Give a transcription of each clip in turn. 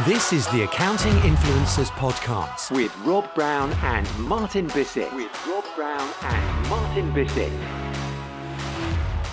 This is the Accounting Influencers Podcast with Rob Brown and Martin Bissett. With Rob Brown and Martin Bissett.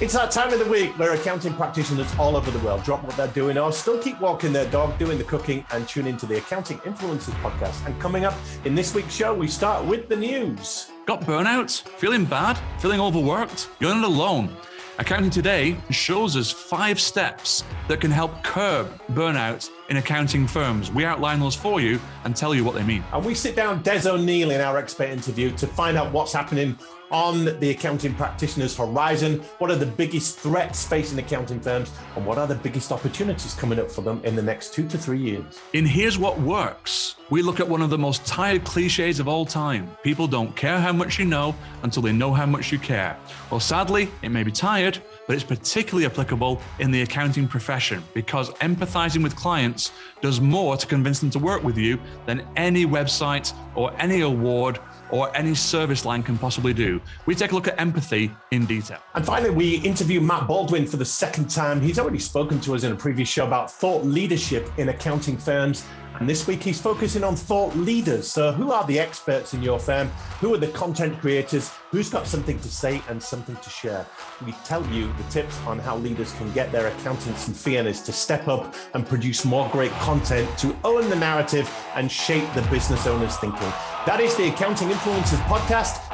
It's that time of the week where accounting practitioners all over the world drop what they're doing or still keep walking their dog, doing the cooking, and tune into the Accounting Influencers podcast. And coming up in this week's show, we start with the news. Got burnout? Feeling bad? Feeling overworked? You're not alone. Accounting Today shows us five steps that can help curb burnout in accounting firms. We outline those for you and tell you what they mean. And we sit down Des O'Neill in our expert interview to find out what's happening on the accounting practitioner's horizon? What are the biggest threats facing accounting firms? And what are the biggest opportunities coming up for them in the next two to three years? In Here's What Works, we look at one of the most tired cliches of all time people don't care how much you know until they know how much you care. Well, sadly, it may be tired, but it's particularly applicable in the accounting profession because empathizing with clients does more to convince them to work with you than any website or any award or any service line can possibly do. We take a look at empathy in detail. And finally, we interview Matt Baldwin for the second time. He's already spoken to us in a previous show about thought leadership in accounting firms. And this week he's focusing on thought leaders. So, who are the experts in your firm? Who are the content creators? Who's got something to say and something to share? We tell you the tips on how leaders can get their accountants and fee earners to step up and produce more great content to own the narrative and shape the business owner's thinking. That is the Accounting Influencers podcast.